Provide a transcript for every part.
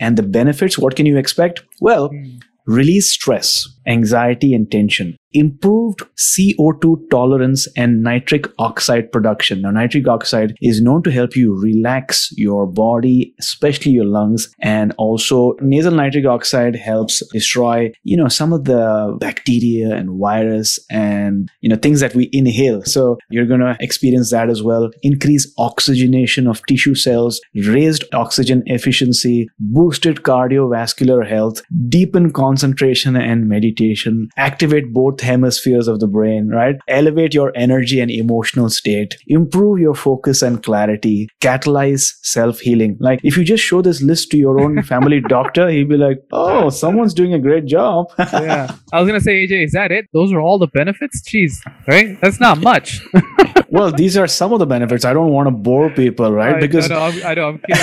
And the benefits, what can you expect? Well, hmm. release stress, anxiety, and tension, improved CO2 tolerance and nitric oxide production. Now, nitric oxide is known to help you relax your body, especially your lungs, and also nasal nitric oxide helps destroy, you know, some of the bacteria and virus and, you know, things that we inhale. So you're going to experience that as well. Increase oxygenation of tissue cells, raised oxygen efficiency, boosted cardiovascular health, deepen concentration and meditation, activate both hemispheres of the brain, right? Elevate your energy and emotional state, improve your focus and clarity, catalyze self healing. Like if you just show this list to your own family doctor, he'll be like, oh, someone's doing a great job. yeah. I was going to say, AJ, is that it? Those are all the benefits? Jeez, right? That's not much. well, these are some of the benefits. I don't want to bore people, right? I, because I know, I'm, I know, I'm kidding.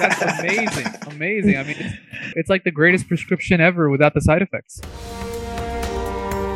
That's amazing. Amazing. I mean, it's, it's like the greatest prescription ever without the side effects.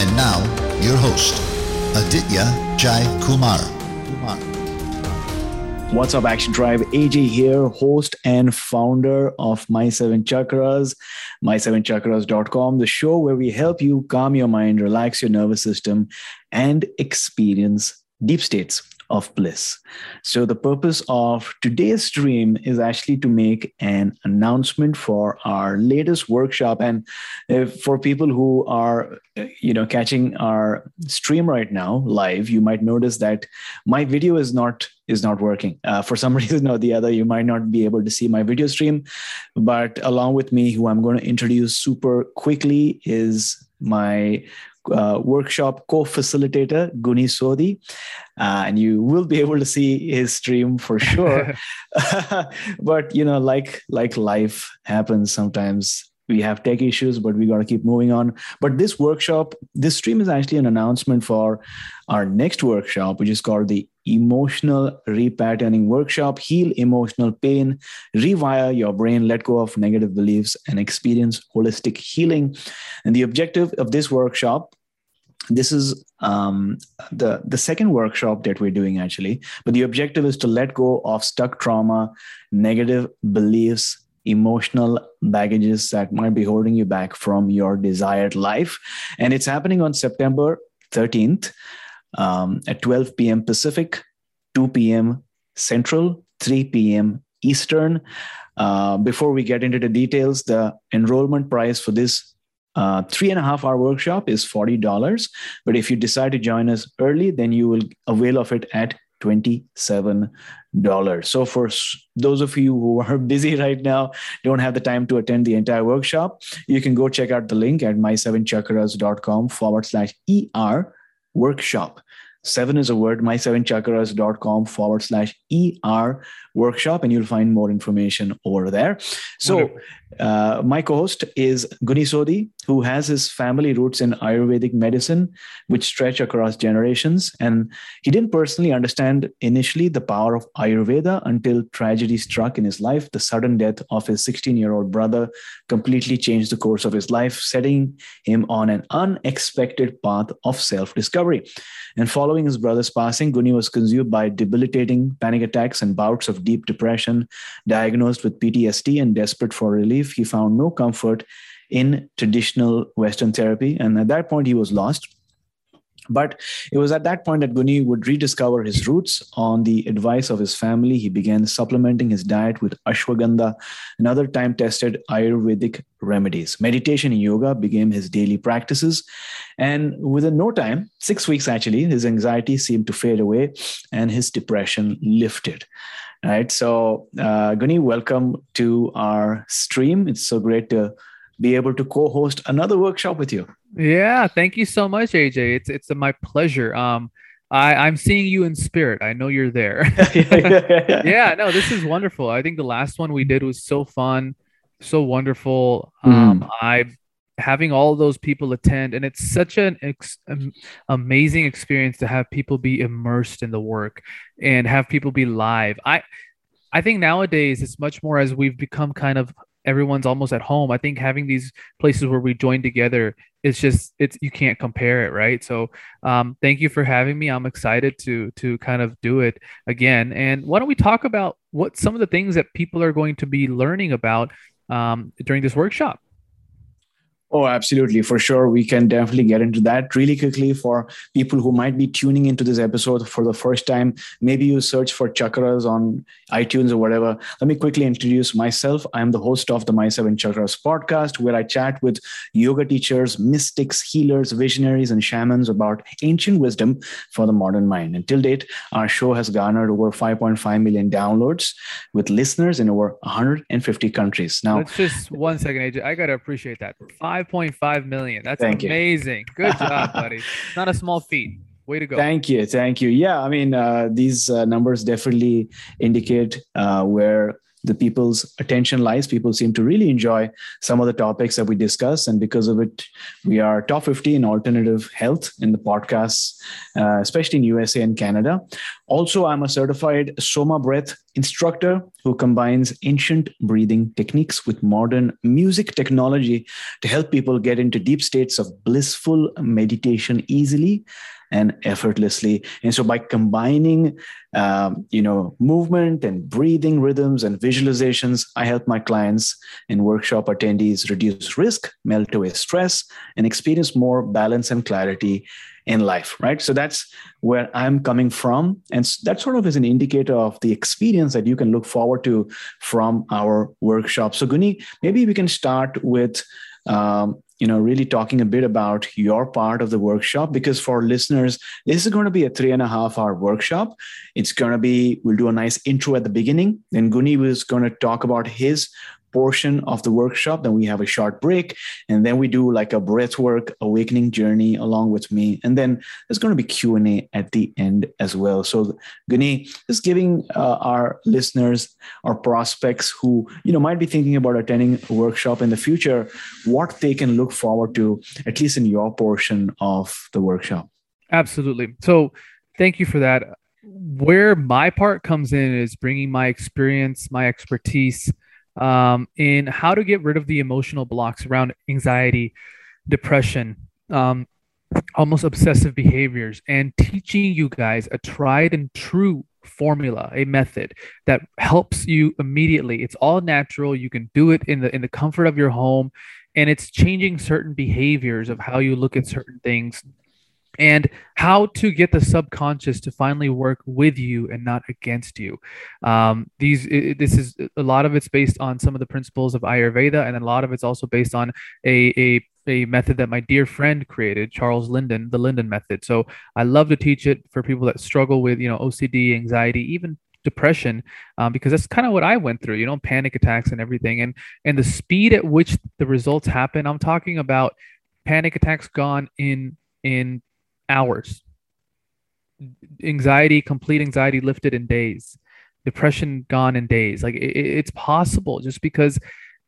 And now, your host, Aditya Jai Kumar. What's up, Action Tribe? AJ here, host and founder of My Seven Chakras, my7chakras.com, the show where we help you calm your mind, relax your nervous system, and experience deep states of bliss. So, the purpose of today's stream is actually to make an announcement for our latest workshop. And for people who are, you know, catching our stream right now live, you might notice that my video is not is not working uh, for some reason or the other you might not be able to see my video stream but along with me who i'm going to introduce super quickly is my uh, workshop co-facilitator Guni Sodhi, uh, and you will be able to see his stream for sure. but you know, like like life happens sometimes. We have tech issues, but we got to keep moving on. But this workshop, this stream is actually an announcement for our next workshop, which is called the Emotional Repatterning Workshop Heal Emotional Pain, Rewire Your Brain, Let Go of Negative Beliefs, and Experience Holistic Healing. And the objective of this workshop this is um, the the second workshop that we're doing actually. But the objective is to let go of stuck trauma negative beliefs emotional baggages that might be holding you back from your desired life. And it's happening on september 13th um, at 12 p.m pacific 2 p.m central 3 p.m eastern. Uh, before we get into the details the enrollment price for this uh, three and a half hour workshop is $40. But if you decide to join us early, then you will avail of it at $27. So, for those of you who are busy right now, don't have the time to attend the entire workshop, you can go check out the link at my7chakras.com forward slash ER workshop. Seven is a word, my7chakras.com forward slash ER workshop, and you'll find more information over there. So, uh, my co host is Guni Sodhi, who has his family roots in Ayurvedic medicine, which stretch across generations. And he didn't personally understand initially the power of Ayurveda until tragedy struck in his life. The sudden death of his 16 year old brother completely changed the course of his life, setting him on an unexpected path of self discovery. And following his brother's passing, Guni was consumed by debilitating panic attacks and bouts of deep depression, diagnosed with PTSD and desperate for relief. He found no comfort in traditional Western therapy. And at that point, he was lost. But it was at that point that Guni would rediscover his roots. On the advice of his family, he began supplementing his diet with ashwagandha and other time tested Ayurvedic remedies. Meditation and yoga became his daily practices. And within no time, six weeks actually, his anxiety seemed to fade away and his depression lifted. Right. So, uh, Guni, welcome to our stream. It's so great to be able to co-host another workshop with you. Yeah, thank you so much, AJ. It's it's my pleasure. Um, I I'm seeing you in spirit. I know you're there. yeah, no, this is wonderful. I think the last one we did was so fun, so wonderful. Um, mm. I having all those people attend and it's such an ex- amazing experience to have people be immersed in the work and have people be live. I i think nowadays it's much more as we've become kind of everyone's almost at home. I think having these places where we join together it's just it's you can't compare it right? So um, thank you for having me. I'm excited to to kind of do it again. And why don't we talk about what some of the things that people are going to be learning about um, during this workshop Oh, absolutely. For sure. We can definitely get into that really quickly for people who might be tuning into this episode for the first time. Maybe you search for chakras on iTunes or whatever. Let me quickly introduce myself. I'm the host of the My Seven Chakras podcast, where I chat with yoga teachers, mystics, healers, visionaries, and shamans about ancient wisdom for the modern mind. Until date, our show has garnered over 5.5 million downloads with listeners in over 150 countries. Now, let's just one second, AJ. I got to appreciate that. 5.5 million. That's Thank amazing. You. Good job, buddy. Not a small feat. Way to go. Thank you. Thank you. Yeah, I mean, uh, these uh, numbers definitely indicate uh, where the people's attention lies. People seem to really enjoy some of the topics that we discuss. And because of it, we are top 50 in alternative health in the podcasts, uh, especially in USA and Canada. Also, I'm a certified Soma Breath instructor who combines ancient breathing techniques with modern music technology to help people get into deep states of blissful meditation easily and effortlessly. And so by combining, um, you know, movement and breathing rhythms and visualizations, I help my clients and workshop attendees reduce risk, melt away stress, and experience more balance and clarity in life, right? So that's where I'm coming from. And that sort of is an indicator of the experience that you can look forward to from our workshop. So, Guni, maybe we can start with um, you know really talking a bit about your part of the workshop because for listeners this is going to be a three and a half hour workshop it's going to be we'll do a nice intro at the beginning then guni was going to talk about his portion of the workshop. Then we have a short break, and then we do like a breathwork awakening journey along with me. And then there's going to be Q and A at the end as well. So Guni, just giving uh, our listeners or prospects who you know might be thinking about attending a workshop in the future, what they can look forward to, at least in your portion of the workshop. Absolutely. So thank you for that. Where my part comes in is bringing my experience, my expertise, um, in how to get rid of the emotional blocks around anxiety, depression, um, almost obsessive behaviors, and teaching you guys a tried and true formula a method that helps you immediately. It's all natural. You can do it in the in the comfort of your home and it's changing certain behaviors of how you look at certain things and how to get the subconscious to finally work with you and not against you. Um, these it, this is a lot of it's based on some of the principles of Ayurveda, and a lot of it's also based on a, a a method that my dear friend created, Charles Linden, the Linden method. So I love to teach it for people that struggle with, you know, OCD, anxiety, even depression, um, because that's kind of what I went through, you know, panic attacks and everything. And and the speed at which the results happen, I'm talking about panic attacks gone in in hours, anxiety, complete anxiety lifted in days, depression gone in days. Like it, it's possible just because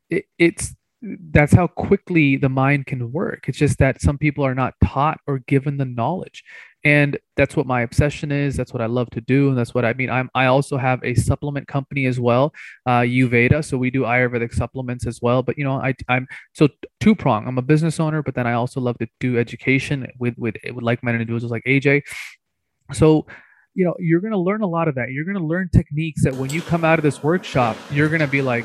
it, it's that's how quickly the mind can work. It's just that some people are not taught or given the knowledge. And that's what my obsession is. That's what I love to do. And that's what I mean. I'm, I also have a supplement company as well, uh, Uveda. So we do Ayurvedic supplements as well. But, you know, I, I'm so two prong. I'm a business owner, but then I also love to do education with, with, with like minded individuals like AJ. So you know you're going to learn a lot of that. You're going to learn techniques that when you come out of this workshop you're going to be like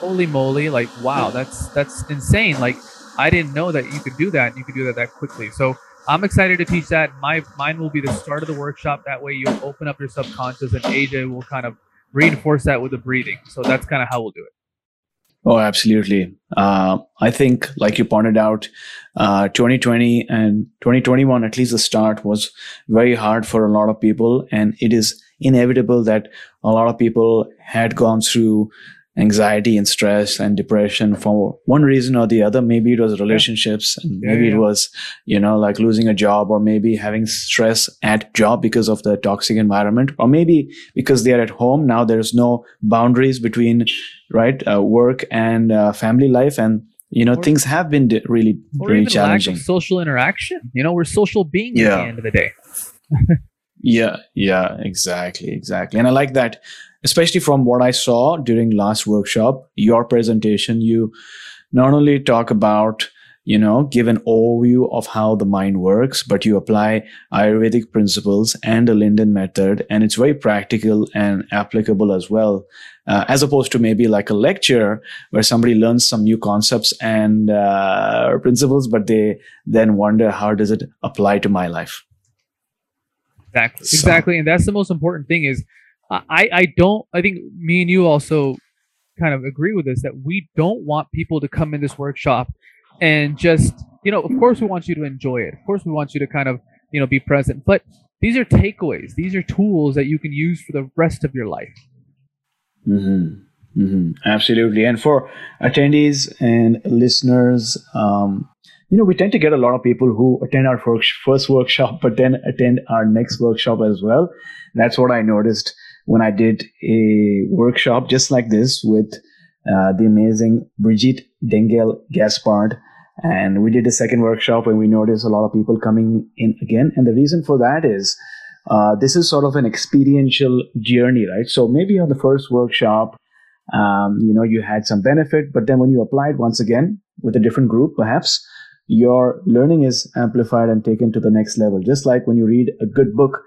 holy moly like wow that's that's insane. Like i didn't know that you could do that and you could do that that quickly. So i'm excited to teach that. My mine will be the start of the workshop. That way you'll open up your subconscious and aj will kind of reinforce that with the breathing. So that's kind of how we'll do it Oh, absolutely. Uh, I think, like you pointed out, uh, 2020 and 2021, at least the start was very hard for a lot of people. And it is inevitable that a lot of people had gone through anxiety and stress and depression for one reason or the other. Maybe it was relationships and maybe yeah, yeah. it was, you know, like losing a job or maybe having stress at job because of the toxic environment or maybe because they are at home. Now there's no boundaries between, right, uh, work and uh, family life. And, you know, or, things have been really, really challenging. social interaction. You know, we're social beings yeah. at the end of the day. yeah. Yeah, exactly. Exactly. And I like that especially from what I saw during last workshop, your presentation, you not only talk about you know, give an overview of how the mind works, but you apply Ayurvedic principles and the Linden method, and it's very practical and applicable as well, uh, as opposed to maybe like a lecture where somebody learns some new concepts and uh, principles, but they then wonder how does it apply to my life. Exactly, so. exactly, and that's the most important thing is I, I don't, I think me and you also kind of agree with this that we don't want people to come in this workshop and just, you know, of course we want you to enjoy it. Of course we want you to kind of, you know, be present, but these are takeaways. These are tools that you can use for the rest of your life. Mm-hmm. Mm-hmm. Absolutely. And for attendees and listeners, um, you know, we tend to get a lot of people who attend our first workshop, but then attend our next workshop as well. That's what I noticed when I did a workshop just like this with uh, the amazing Brigitte Dengel Gaspard. And we did a second workshop and we noticed a lot of people coming in again. And the reason for that is uh, this is sort of an experiential journey, right? So maybe on the first workshop, um, you know, you had some benefit, but then when you apply it once again with a different group, perhaps your learning is amplified and taken to the next level. Just like when you read a good book,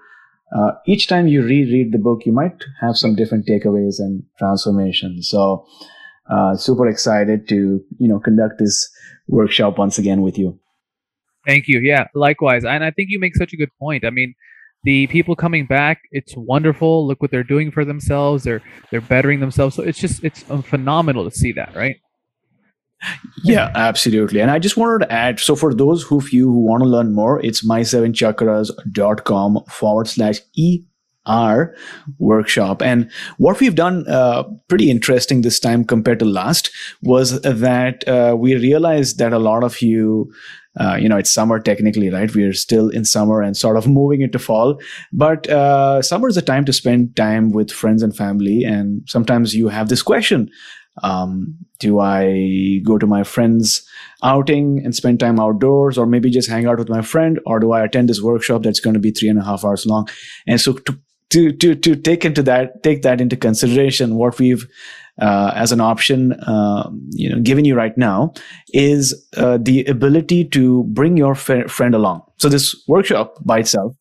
uh, each time you reread the book, you might have some different takeaways and transformations. So, uh, super excited to you know conduct this workshop once again with you. Thank you. Yeah, likewise. And I think you make such a good point. I mean, the people coming back, it's wonderful. Look what they're doing for themselves. They're they're bettering themselves. So it's just it's phenomenal to see that, right? Yeah, absolutely. And I just wanted to add so for those who you who want to learn more, it's my7chakras.com forward slash ER workshop. And what we've done uh, pretty interesting this time compared to last was that uh, we realized that a lot of you uh, you know, it's summer technically, right? We're still in summer and sort of moving into fall. But uh, summer is a time to spend time with friends and family. And sometimes you have this question um, do I go to my friend's outing and spend time outdoors, or maybe just hang out with my friend, or do I attend this workshop that's going to be three and a half hours long? And so to to to, to take into that take that into consideration, what we've uh, as an option, uh, you know, given you right now is uh, the ability to bring your f- friend along. So this workshop by itself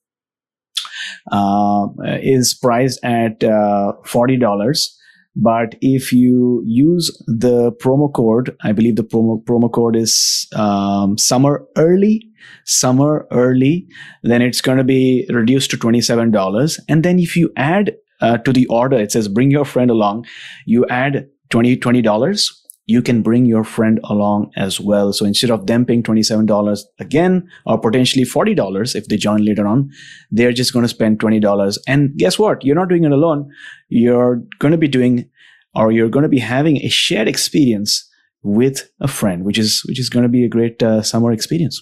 uh, is priced at uh, forty dollars but if you use the promo code, I believe the promo, promo code is um, summer early, summer early, then it's going to be reduced to $27. And then if you add uh, to the order, it says bring your friend along, you add 20 $20 you can bring your friend along as well. So instead of them paying $27 again, or potentially $40 if they join later on, they're just going to spend $20. And guess what? You're not doing it alone. You're going to be doing, or you're going to be having a shared experience with a friend, which is, which is going to be a great uh, summer experience.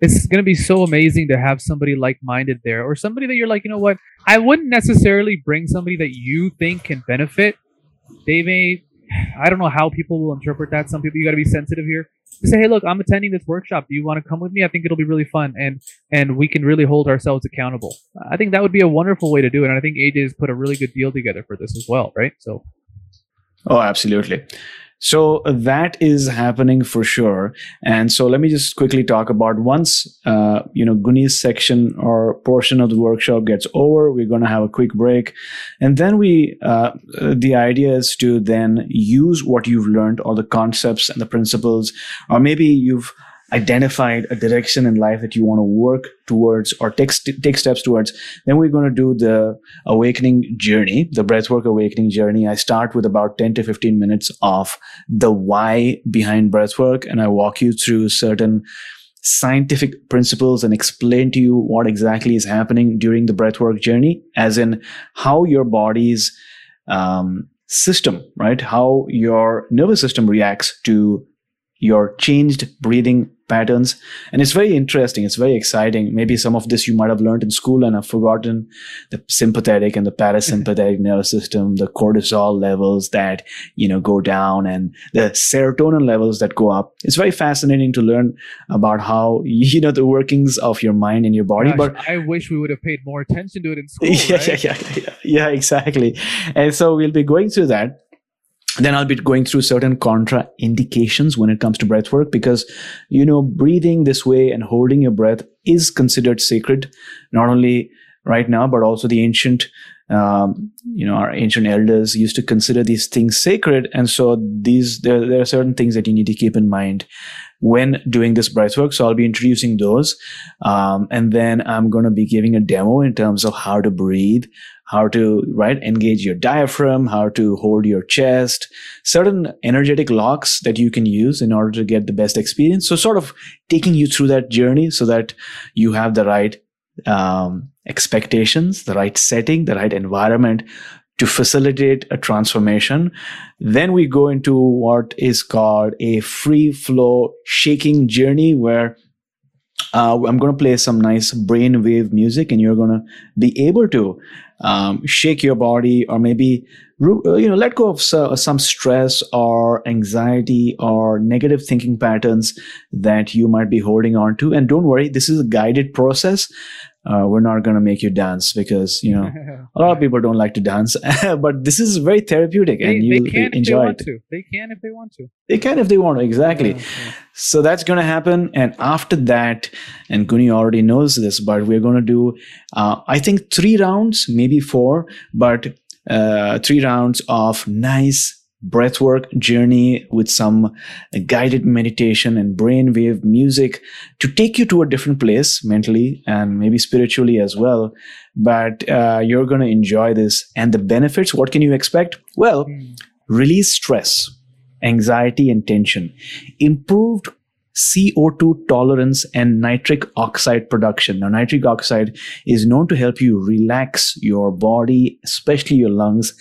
It's going to be so amazing to have somebody like-minded there or somebody that you're like, you know what? I wouldn't necessarily bring somebody that you think can benefit. They may I don't know how people will interpret that. Some people you got to be sensitive here. To say, hey, look, I'm attending this workshop. Do you want to come with me? I think it'll be really fun, and and we can really hold ourselves accountable. I think that would be a wonderful way to do it, and I think AJ has put a really good deal together for this as well, right? So, oh, absolutely. So that is happening for sure. And so let me just quickly talk about once, uh, you know, Guni's section or portion of the workshop gets over, we're going to have a quick break. And then we, uh, the idea is to then use what you've learned or the concepts and the principles, or maybe you've identified a direction in life that you want to work towards or take, st- take steps towards, then we're going to do the awakening journey, the breathwork awakening journey. I start with about 10 to 15 minutes of the why behind breathwork, and I walk you through certain scientific principles and explain to you what exactly is happening during the breathwork journey, as in how your body's um, system, right? How your nervous system reacts to your changed breathing patterns. And it's very interesting. It's very exciting. Maybe some of this you might have learned in school and have forgotten the sympathetic and the parasympathetic nervous system, the cortisol levels that, you know, go down and the serotonin levels that go up. It's very fascinating to learn about how, you know, the workings of your mind and your body. Gosh, but I wish we would have paid more attention to it in school. Yeah, right? yeah, yeah, yeah, yeah, exactly. And so we'll be going through that then I'll be going through certain contraindications when it comes to breath work because, you know, breathing this way and holding your breath is considered sacred, not only right now, but also the ancient, um, you know, our ancient elders used to consider these things sacred. And so these, there, there are certain things that you need to keep in mind when doing this breath work. So I'll be introducing those. Um, and then I'm going to be giving a demo in terms of how to breathe, how to right engage your diaphragm how to hold your chest certain energetic locks that you can use in order to get the best experience so sort of taking you through that journey so that you have the right um, expectations the right setting the right environment to facilitate a transformation. Then we go into what is called a free flow shaking journey where uh, I'm going to play some nice brainwave music and you're going to be able to um, shake your body or maybe uh, you know let go of some stress or anxiety or negative thinking patterns that you might be holding on to and don't worry this is a guided process uh, we're not going to make you dance because you know a lot of people don't like to dance but this is very therapeutic they, and you enjoy it to. they can if they want to they can if they want to exactly yeah, yeah. so that's going to happen and after that and Guni already knows this but we're going to do uh, i think three rounds maybe four but uh, three rounds of nice breathwork journey with some guided meditation and brainwave music to take you to a different place mentally and maybe spiritually as well. But uh, you're going to enjoy this. And the benefits, what can you expect? Well, mm. release stress, anxiety, and tension, improved CO2 tolerance and nitric oxide production. Now, nitric oxide is known to help you relax your body, especially your lungs,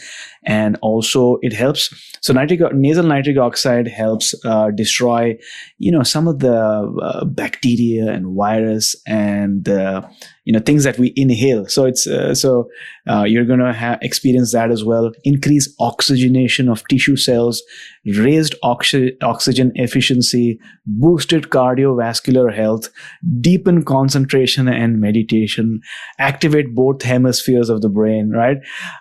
and also it helps. So, nitric nasal nitric oxide helps uh, destroy, you know, some of the uh, bacteria and virus and you know things that we inhale. So it's uh, so uh, you're going to ha- experience that as well. Increase oxygenation of tissue cells, raised oxy- oxygen efficiency, boosted cardiovascular health, deepen concentration and meditation, activate both hemispheres of the brain, right?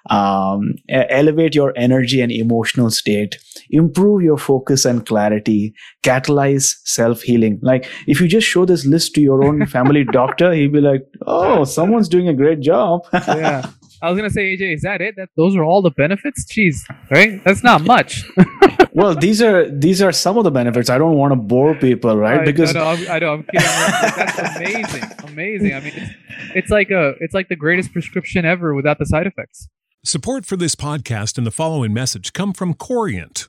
Um, elevate your energy and emotional state, improve your focus and clarity, catalyze self healing. Like if you just show this list to your own family doctor, he'll be like, "Oh, someone's doing a great job." yeah. I was gonna say, AJ, is that it? That those are all the benefits? Jeez, right? That's not much. well, these are these are some of the benefits. I don't want to bore people, right? I, because I know, I'm, I know, I'm kidding. That's amazing, amazing. I mean, it's, it's like a it's like the greatest prescription ever without the side effects. Support for this podcast and the following message come from Corient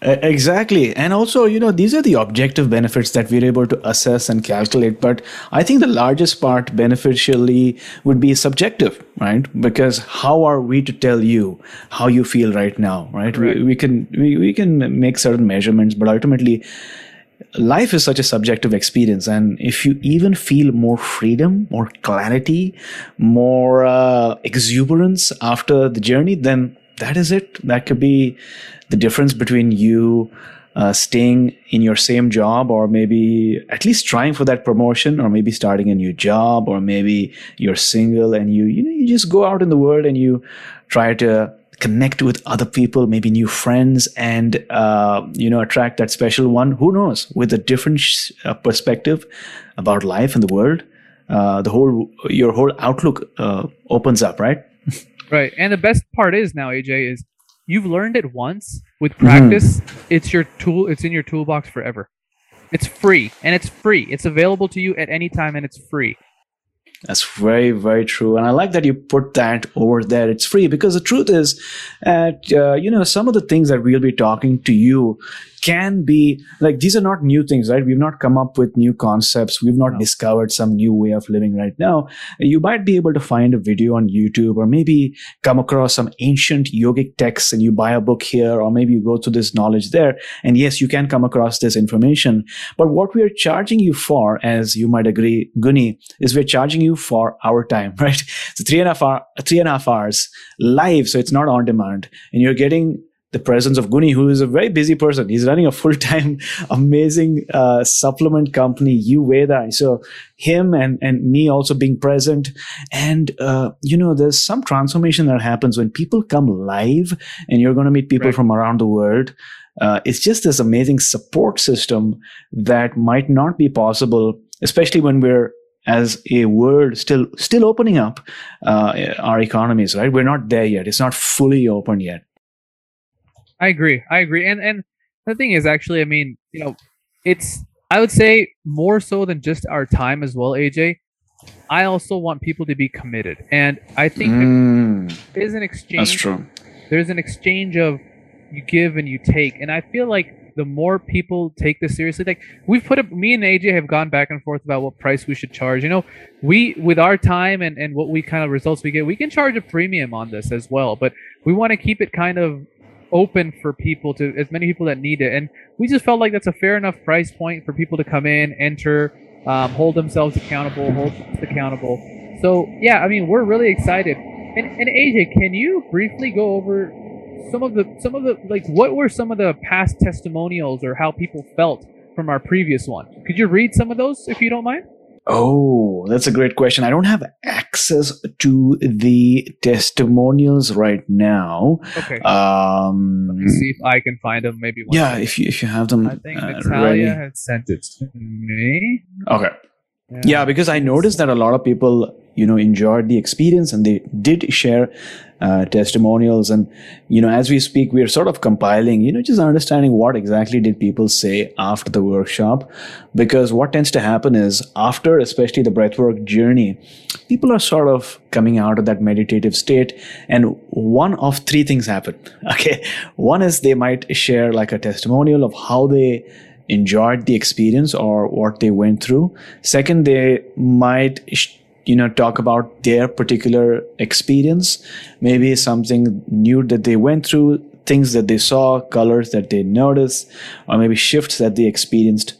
Exactly. And also, you know, these are the objective benefits that we're able to assess and calculate. But I think the largest part beneficially would be subjective, right? Because how are we to tell you how you feel right now, right? right. We, we can we, we can make certain measurements, but ultimately life is such a subjective experience and if you even feel more freedom more clarity more uh, exuberance after the journey then that is it. That could be the difference between you uh, staying in your same job or maybe at least trying for that promotion or maybe starting a new job or maybe you're single and you you know you just go out in the world and you try to connect with other people maybe new friends and uh, you know attract that special one. Who knows? With a different sh- uh, perspective about life and the world uh, the whole your whole outlook uh, opens up right right and the best part is now aj is you've learned it once with practice. Mm. it's your tool it's in your toolbox forever. It's free and it's free. It's available to you at any time and it's free. That's very very true and i like that you put that over there. It's free because the truth is that uh, you know some of the things that we'll be talking to you can be like these are not new things, right? We've not come up with new concepts. We've not no. discovered some new way of living right now. You might be able to find a video on YouTube or maybe come across some ancient yogic texts and you buy a book here or maybe you go to this knowledge there. And yes, you can come across this information. But what we are charging you for, as you might agree, Guni, is we're charging you for our time, right? So three and a half hour, three and a half hours live. So it's not on demand and you're getting the presence of Guni, who is a very busy person. He's running a full time, amazing uh, supplement company, Uveda. So him and and me also being present, and uh, you know, there's some transformation that happens when people come live, and you're going to meet people right. from around the world. Uh, it's just this amazing support system that might not be possible, especially when we're as a world still still opening up uh, our economies. Right, we're not there yet. It's not fully open yet I agree. I agree. And and the thing is actually, I mean, you know, it's I would say more so than just our time as well, AJ. I also want people to be committed. And I think mm, there's an exchange. That's true. There's an exchange of you give and you take. And I feel like the more people take this seriously, like we've put up, me and AJ have gone back and forth about what price we should charge. You know, we, with our time and, and what we kind of results we get, we can charge a premium on this as well. But we want to keep it kind of open for people to as many people that need it. And we just felt like that's a fair enough price point for people to come in, enter, um, hold themselves accountable, hold us accountable. So yeah, I mean, we're really excited. And, and AJ, can you briefly go over some of the some of the like what were some of the past testimonials or how people felt from our previous one? Could you read some of those if you don't mind? Oh, that's a great question. I don't have access to the testimonials right now. Okay. Um, Let me see if I can find them. Maybe. yeah, if you if you have them. I think uh, Natalia ready. had sent it to me. Okay. Yeah. yeah, because I noticed that a lot of people you know enjoyed the experience and they did share uh, testimonials. And you know as we speak we're sort of compiling you know just understanding what exactly did people say after the workshop. Because what tends to happen is after especially the breathwork journey people are sort of coming out of that meditative state and one of three things happen. Okay. One is they might share like a testimonial of how they enjoyed the experience or what they went through. Second they might sh- you know talk about their particular experience maybe something new that they went through things that they saw colors that they noticed or maybe shifts that they experienced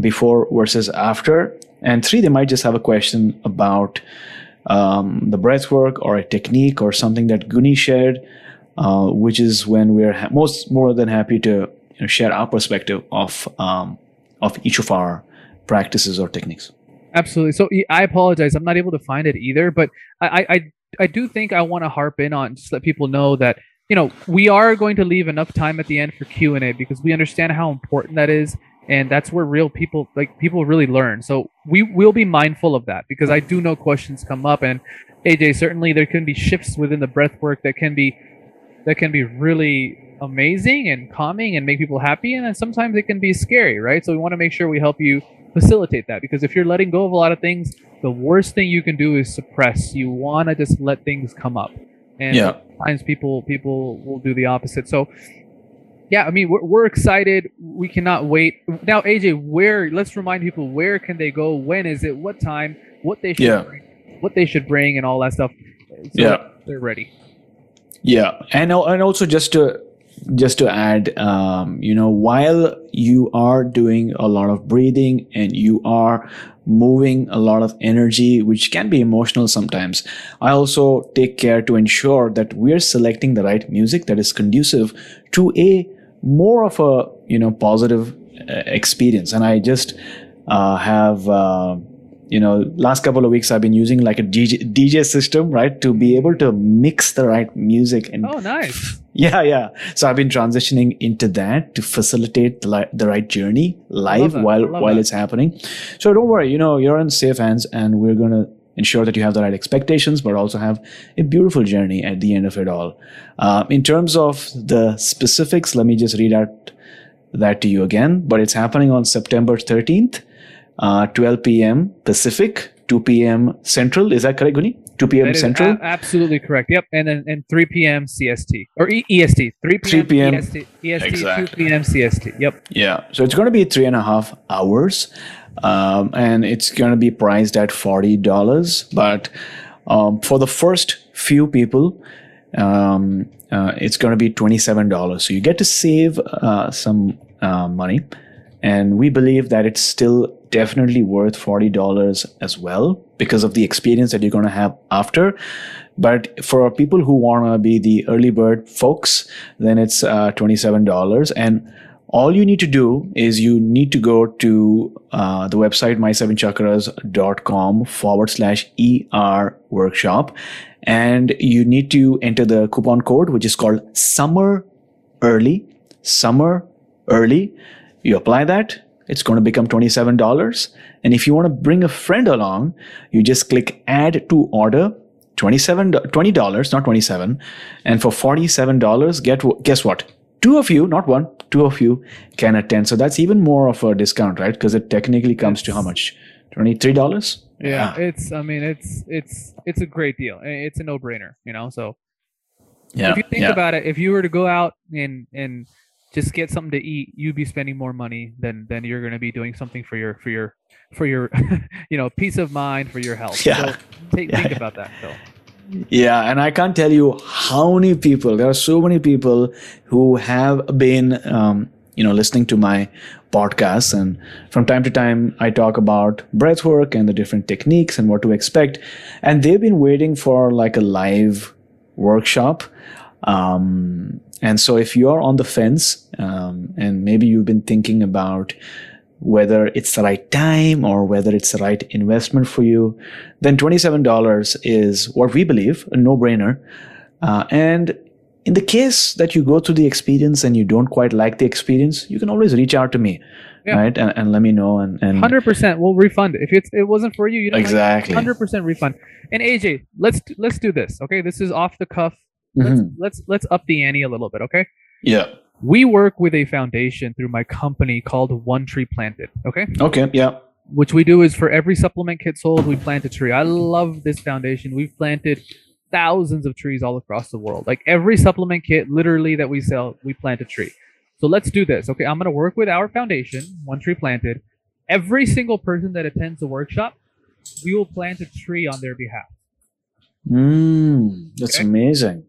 before versus after. And three they might just have a question about um, the breath work or a technique or something that guni shared uh, which is when we're ha- most more than happy to you know, share our perspective of um, of each of our practices or techniques Absolutely. So I apologize. I'm not able to find it either, but I I, I do think I want to harp in on just let people know that you know we are going to leave enough time at the end for Q and A because we understand how important that is, and that's where real people like people really learn. So we will be mindful of that because I do know questions come up, and AJ certainly there can be shifts within the breath work that can be that can be really amazing and calming and make people happy and then sometimes it can be scary right so we want to make sure we help you facilitate that because if you're letting go of a lot of things, the worst thing you can do is suppress. You want to just let things come up, and yeah. sometimes people people will do the opposite. So, yeah, I mean, we're, we're excited. We cannot wait. Now, AJ, where? Let's remind people where can they go? When is it? What time? What they should yeah. bring, what they should bring, and all that stuff. So yeah, they're ready. Yeah, and and also just to just to add, um, you know, while you are doing a lot of breathing and you are moving a lot of energy, which can be emotional sometimes, I also take care to ensure that we're selecting the right music that is conducive to a more of a, you know, positive uh, experience. And I just uh, have, uh, you know last couple of weeks i've been using like a dj, DJ system right to be able to mix the right music and oh nice yeah yeah so i've been transitioning into that to facilitate the, li- the right journey live while while that. it's happening so don't worry you know you're in safe hands and we're going to ensure that you have the right expectations but also have a beautiful journey at the end of it all uh, in terms of the specifics let me just read out that to you again but it's happening on september 13th uh, 12 p.m. Pacific, 2 p.m. Central. Is that correct, Guni? 2 p.m. Central. A- absolutely correct. Yep, and then and 3 p.m. CST or e- EST. 3 p.m. 3 p.m. EST, EST exactly. 2 p.m. CST. Yep. Yeah, so it's going to be three and a half hours, um, and it's going to be priced at forty dollars. But um, for the first few people, um, uh, it's going to be twenty-seven dollars. So you get to save uh, some uh, money, and we believe that it's still definitely worth $40 as well because of the experience that you're going to have after. But for people who want to be the early bird folks, then it's uh, $27. And all you need to do is you need to go to uh, the website my7chakras.com forward slash ER workshop. And you need to enter the coupon code, which is called summer early, summer early. You apply that it's going to become $27. And if you want to bring a friend along, you just click add to order. $27, $20, not 27. And for $47, get, guess what? Two of you, not one, two of you can attend. So that's even more of a discount, right? Because it technically comes to how much? $23? Yeah, yeah, it's, I mean, it's, it's, it's a great deal. It's a no brainer, you know? So yeah, if you think yeah. about it, if you were to go out and, and, just get something to eat, you'd be spending more money than than you're going to be doing something for your for your for your you know peace of mind for your health. Yeah. So take, yeah. think about that, Phil. Yeah, and I can't tell you how many people. There are so many people who have been, um, you know, listening to my podcasts, and from time to time, I talk about breath work and the different techniques and what to expect. And they've been waiting for like a live workshop. Um, and so if you're on the fence, um, and maybe you've been thinking about whether it's the right time or whether it's the right investment for you, then $27 is what we believe a no brainer. Uh, and in the case that you go through the experience and you don't quite like the experience, you can always reach out to me. yeah. right? And, and let me know. And hundred percent, we'll refund if it's it wasn't for you. You exactly hundred percent refund. And AJ, let's let's do this. Okay, this is off the cuff. Let's mm-hmm. let's let's up the ante a little bit. Okay. Yeah. We work with a foundation through my company called One Tree Planted. Okay. Okay. Yeah. Which we do is for every supplement kit sold, we plant a tree. I love this foundation. We've planted thousands of trees all across the world. Like every supplement kit, literally that we sell, we plant a tree. So let's do this. Okay, I'm going to work with our foundation, One Tree Planted. Every single person that attends the workshop, we will plant a tree on their behalf. Mm, that's okay? amazing.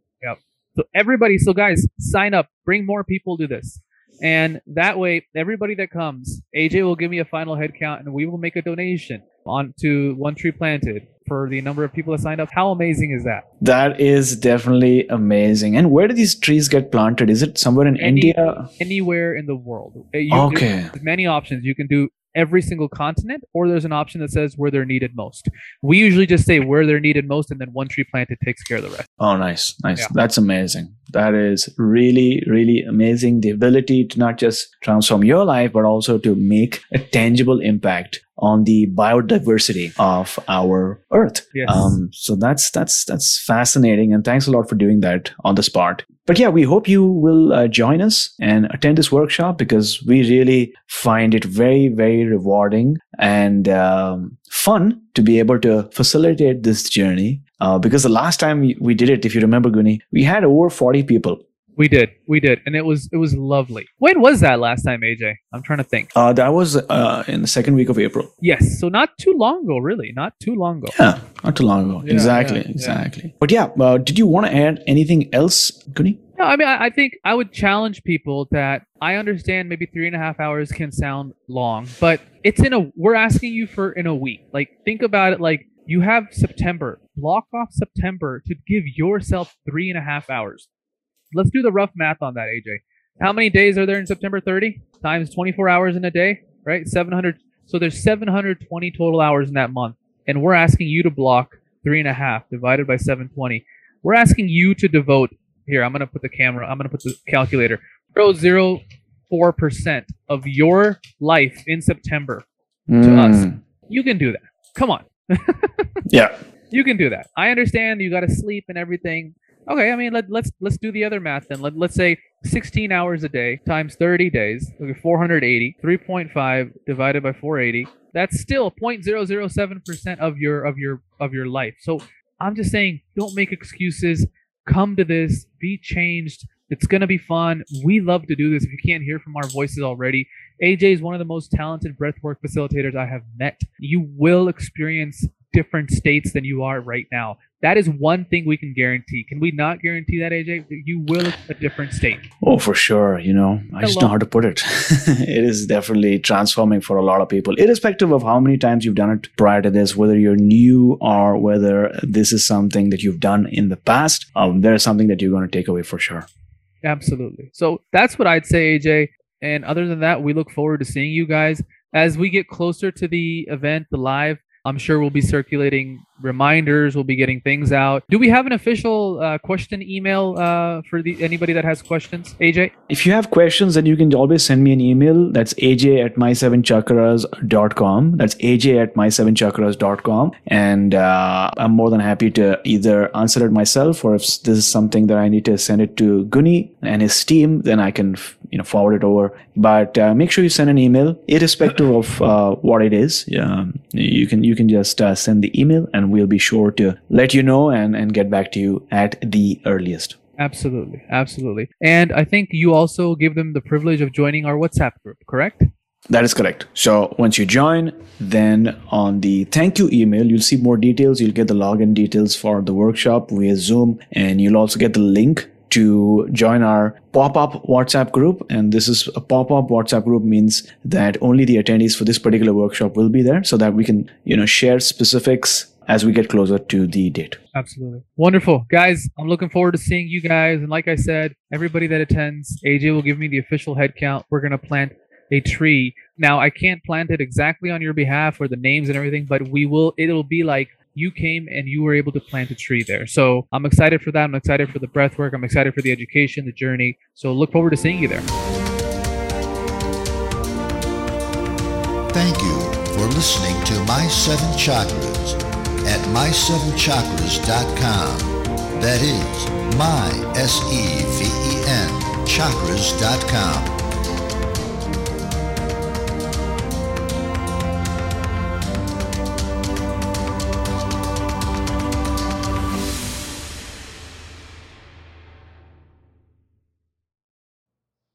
So everybody, so guys, sign up. Bring more people to this. And that way, everybody that comes, AJ will give me a final head count and we will make a donation on to One Tree Planted for the number of people that signed up. How amazing is that? That is definitely amazing. And where do these trees get planted? Is it somewhere in Any, India? Anywhere in the world. You, okay. Many options. You can do every single continent, or there's an option that says where they're needed most. We usually just say where they're needed most, and then one tree planted takes care of the rest. Oh, nice, nice. Yeah. That's amazing. That is really, really amazing. The ability to not just transform your life, but also to make a tangible impact on the biodiversity of our earth. Yes. Um, so that's that's that's fascinating, and thanks a lot for doing that on the spot. But yeah, we hope you will uh, join us and attend this workshop because we really find it very, very rewarding and um, fun to be able to facilitate this journey. Uh, because the last time we did it, if you remember, Guni, we had over 40 people we did, we did, and it was it was lovely. When was that last time, AJ? I'm trying to think. Uh, that was uh, in the second week of April. Yes, so not too long ago, really, not too long ago. Yeah, not too long ago. Yeah, exactly, yeah, exactly. Yeah. But yeah, uh, did you want to add anything else, Guni? No, I mean, I, I think I would challenge people that I understand maybe three and a half hours can sound long, but it's in a. We're asking you for in a week. Like, think about it like you have September. Block off September to give yourself three and a half hours let's do the rough math on that, AJ. How many days are there in September 30 times 24 hours in a day, right? 700. So there's 720 total hours in that month, and we're asking you to block three and a half divided by 720. We're asking you to devote. Here, I'm gonna put the camera. I'm gonna put the calculator. Zero four percent of your life in September mm. to us. You can do that. Come on. yeah. You can do that. I understand you got to sleep and everything. Okay, I mean let, let's let's do the other math then. Let, let's say 16 hours a day times 30 days, okay, 480, 3.5 divided by 480. That's still 0.007% of your of your of your life. So I'm just saying, don't make excuses. Come to this, be changed. It's gonna be fun. We love to do this. If you can't hear from our voices already, AJ is one of the most talented breathwork facilitators I have met. You will experience different states than you are right now. That is one thing we can guarantee. Can we not guarantee that, AJ? You will a different state. Oh, for sure. You know, I just know how to put it. it is definitely transforming for a lot of people, irrespective of how many times you've done it prior to this, whether you're new or whether this is something that you've done in the past. Um, there is something that you're going to take away for sure. Absolutely. So that's what I'd say, AJ. And other than that, we look forward to seeing you guys as we get closer to the event, the live. I'm sure we'll be circulating reminders. We'll be getting things out. Do we have an official uh, question email uh, for the anybody that has questions? AJ? If you have questions, then you can always send me an email. That's aj at my7chakras.com. That's aj at my7chakras.com. And uh, I'm more than happy to either answer it myself or if this is something that I need to send it to Guni and his team, then I can you know forward it over. But uh, make sure you send an email, irrespective of uh, what it is. Yeah, you can you can just uh, send the email and we'll be sure to let you know and, and get back to you at the earliest. Absolutely. Absolutely. And I think you also give them the privilege of joining our WhatsApp group, correct? That is correct. So once you join, then on the thank you email, you'll see more details. You'll get the login details for the workshop via Zoom, and you'll also get the link to join our pop-up WhatsApp group. And this is a pop-up WhatsApp group means that only the attendees for this particular workshop will be there so that we can, you know, share specifics as we get closer to the date. Absolutely. Wonderful. Guys, I'm looking forward to seeing you guys. And like I said, everybody that attends, AJ will give me the official head count. We're going to plant a tree. Now, I can't plant it exactly on your behalf or the names and everything, but we will, it'll be like you came and you were able to plant a tree there. So I'm excited for that. I'm excited for the breath work. I'm excited for the education, the journey. So look forward to seeing you there. Thank you for listening to My Seven Chakras at my7chakras.com. That is my S-E-V-E-N chakras.com.